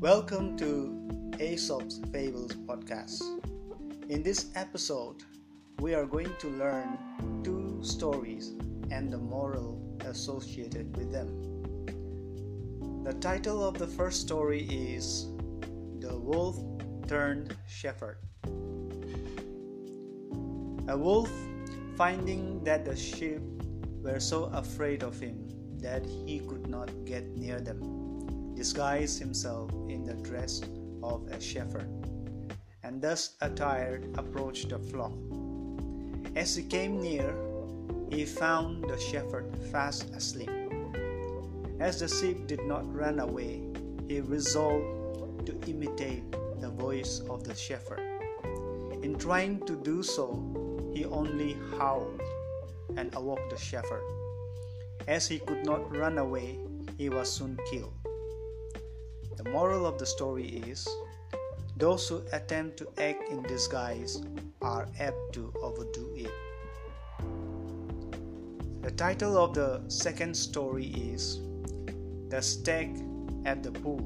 Welcome to Aesop's Fables podcast. In this episode, we are going to learn two stories and the moral associated with them. The title of the first story is The Wolf Turned Shepherd. A wolf, finding that the sheep were so afraid of him that he could not get near them, disguised himself in the dress of a shepherd, and thus attired approached the flock. As he came near, he found the shepherd fast asleep. As the sheep did not run away, he resolved to imitate the voice of the shepherd. In trying to do so, he only howled and awoke the shepherd. As he could not run away, he was soon killed. The moral of the story is those who attempt to act in disguise are apt to overdo it. The title of the second story is The Stag at the Pool.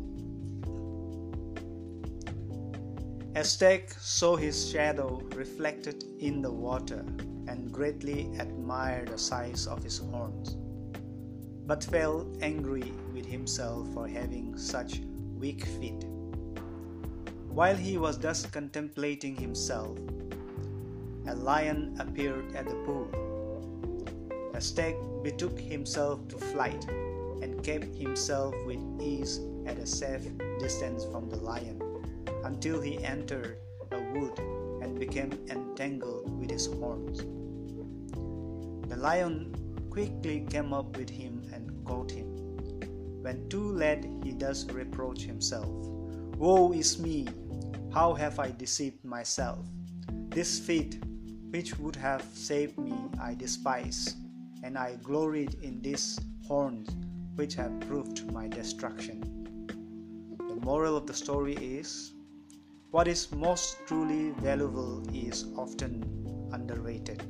A stag saw his shadow reflected in the water and greatly admired the size of his horns, but felt angry with himself for having such weak feet. While he was thus contemplating himself, a lion appeared at the pool. The stag betook himself to flight and kept himself with ease at a safe distance from the lion until he entered a wood and became entangled with his horns. The lion quickly came up with him and caught him. When too late, he does reproach himself Woe is me! How have I deceived myself? This feet, which would have saved me, I despise, and I gloried in these horns, which have proved my destruction. The moral of the story is what is most truly valuable is often underrated.